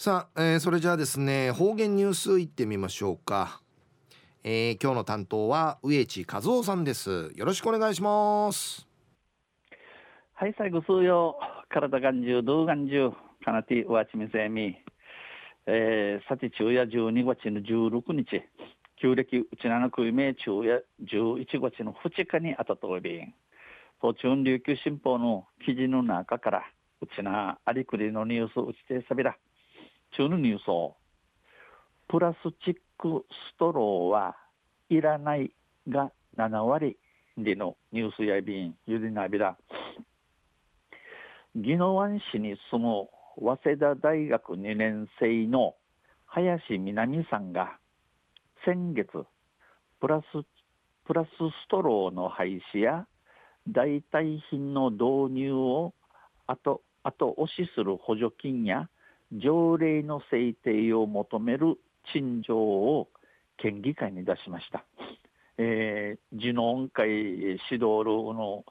さあ、えー、それじゃあですね方言ニュースいってみましょうか、えー、今日の担当は植地和夫さんです。よろしくお願いします。はい最後数曜体がんじゅう動画んじゅうかなてわちみせみ。えー、さて昼夜12月の16日旧暦うち。なのくいめ昼夜11月の2日にあたとびん。途中琉球新報の記事の中からうちなありくりのニュースうちてさびら。中のニュースを。プラスチックストローはいらないが7割でのニュースやびんゆりなびら宜野湾市に住む早稲田大学2年生の林南さんが先月プラスプラスストローの廃止や代替品の導入を後後押しする補助金や条例の制定を求める陳情を県議会に出しました。えー、ジノン会指導の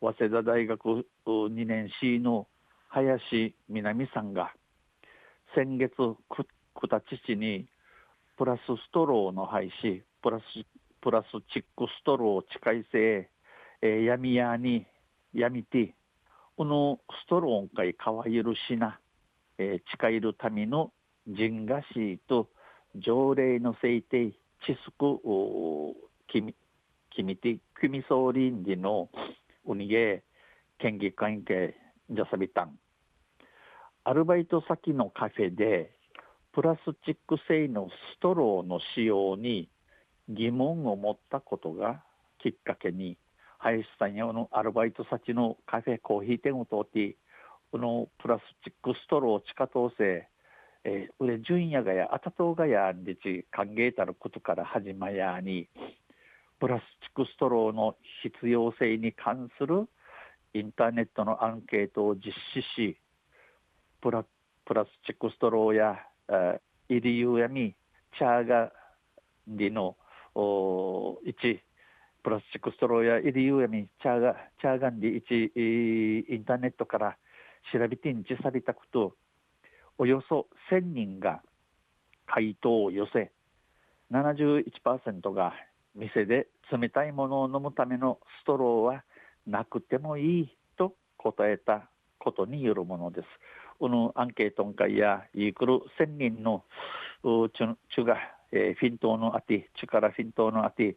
早稲田大学2年 C の林南さんが先月九田父にプラスストローの廃止プラスプラスチックストロー近いせえー、闇やに闇てこのストローン会かわゆるしなえー、近いるための人賀市と条例の制定知識君君て君総理理のうにげ県議関係じゃさびたん。アルバイト先のカフェでプラスチック製のストローの使用に疑問を持ったことがきっかけに林さんやのアルバイト先のカフェコーヒー店を通ってこのプラスチックストロー地下統制、えー、俺順夜がやあたとうがやんでち歓迎たることから始まやにプラスチックストローの必要性に関するインターネットのアンケートを実施しプラプラスチックストローやイリユやみチャーガンリのお1プラスチックストローやイリユやみチャーガチャーガンリ1インターネットから調べてんじさびたくとおよそ1000人が回答を寄せ71%が店で冷たいものを飲むためのストローはなくてもいいと答えたことによるものです。このアンケート会やイクル1000人のチュが、えー、フィントのあて、チからフィントのあて、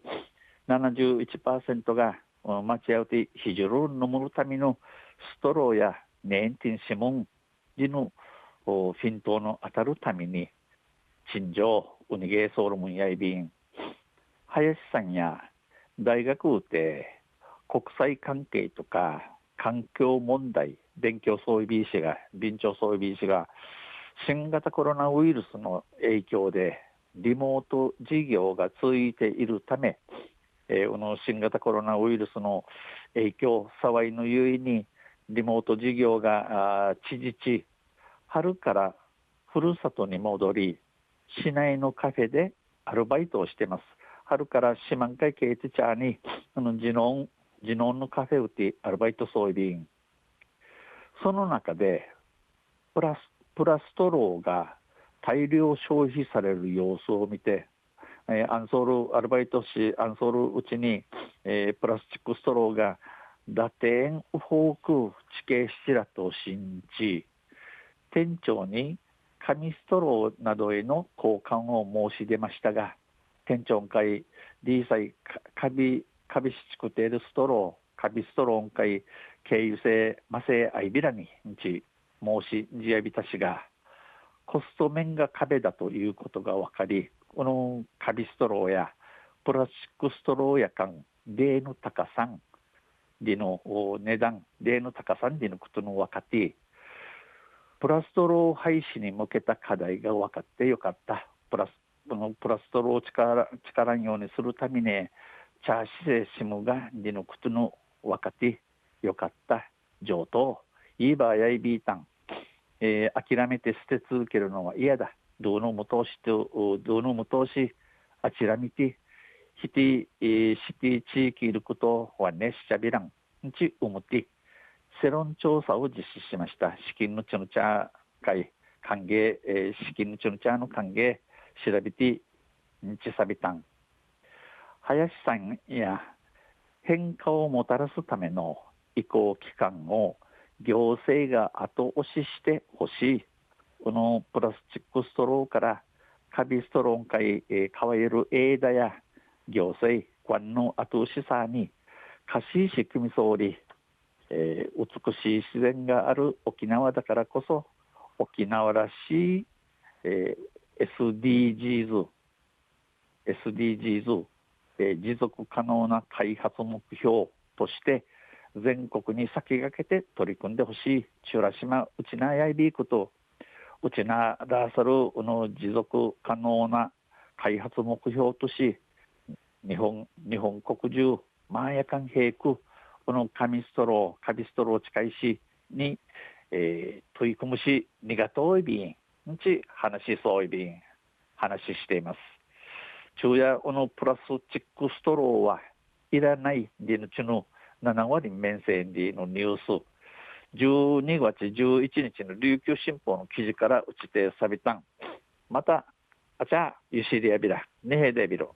71%が間違うて非常に飲むためのストローやネンティンシモンジのフィントの当たるために陳情ウニゲーソールムンやいびん林さんや大学で国際関係とか環境問題勉強総意 B 氏が便長総意 B 氏が新型コロナウイルスの影響でリモート事業が続いているため、えー、この新型コロナウイルスの影響騒いのゆえにリモート事業が知事地春からふるさとに戻り市内のカフェでアルバイトをしてます。春から四万回ケーチチャーにあのジノンジノンのカフェウティアルバイト総理員。その中でプラスプラストローが大量消費される様子を見て、えー、アンソールアルバイトしアンソールうちに、えー、プラスチックストローが打点フォーク地形しらと信じ店長に紙ストローなどへの交換を申し出ましたが店長会 D サイカビカビシチクテールストローカビストローン会経由性マセアイビラにち申しじやびたしがコスト面が壁だということが分かりこのカビストローやプラスチックストローや間例の高さんでの値段例の高さにでのことの分かってプラストロー廃止に向けた課題が分かってよかった。プラスこのプラストローを力力ようにするためにチャーシセシムがでのことの分かってよかった。上等。いい場合やいびいたん、えー、諦めて捨て続けるのは嫌だ。どうの無通しとどうの無通しあちら見てシティ、シティ地域いることはねしゃびらんち思って世論調査を実施しました資金のちのちゃ会歓迎、えー、資金のちのちゃの歓迎、調べて、日さびたん。林さんや変化をもたらすための移行期間を行政が後押ししてほしい。このプラスチックストローからカビストローン会、えー、変わる枝や行政、官の後押しさに貸し仕組み総理、えー、美しい自然がある沖縄だからこそ沖縄らしい、えー、SDGs、SDGs、えー、持続可能な開発目標として全国に先駆けて取り組んでほしいチュラ島うちなやいびいくとうちならさるの持続可能な開発目標とし日本日本国中マーヤカン平区この紙ストローカビストロー近いしに、えー、取り組むしにがといびんち話しそういびん話しています。昼夜このプラスチックストローはいらないでのちの7割面線でのニュース。12月11日の琉球新報の記事から打ちてさびたん。またあちゃゆしりやびらねへでびろ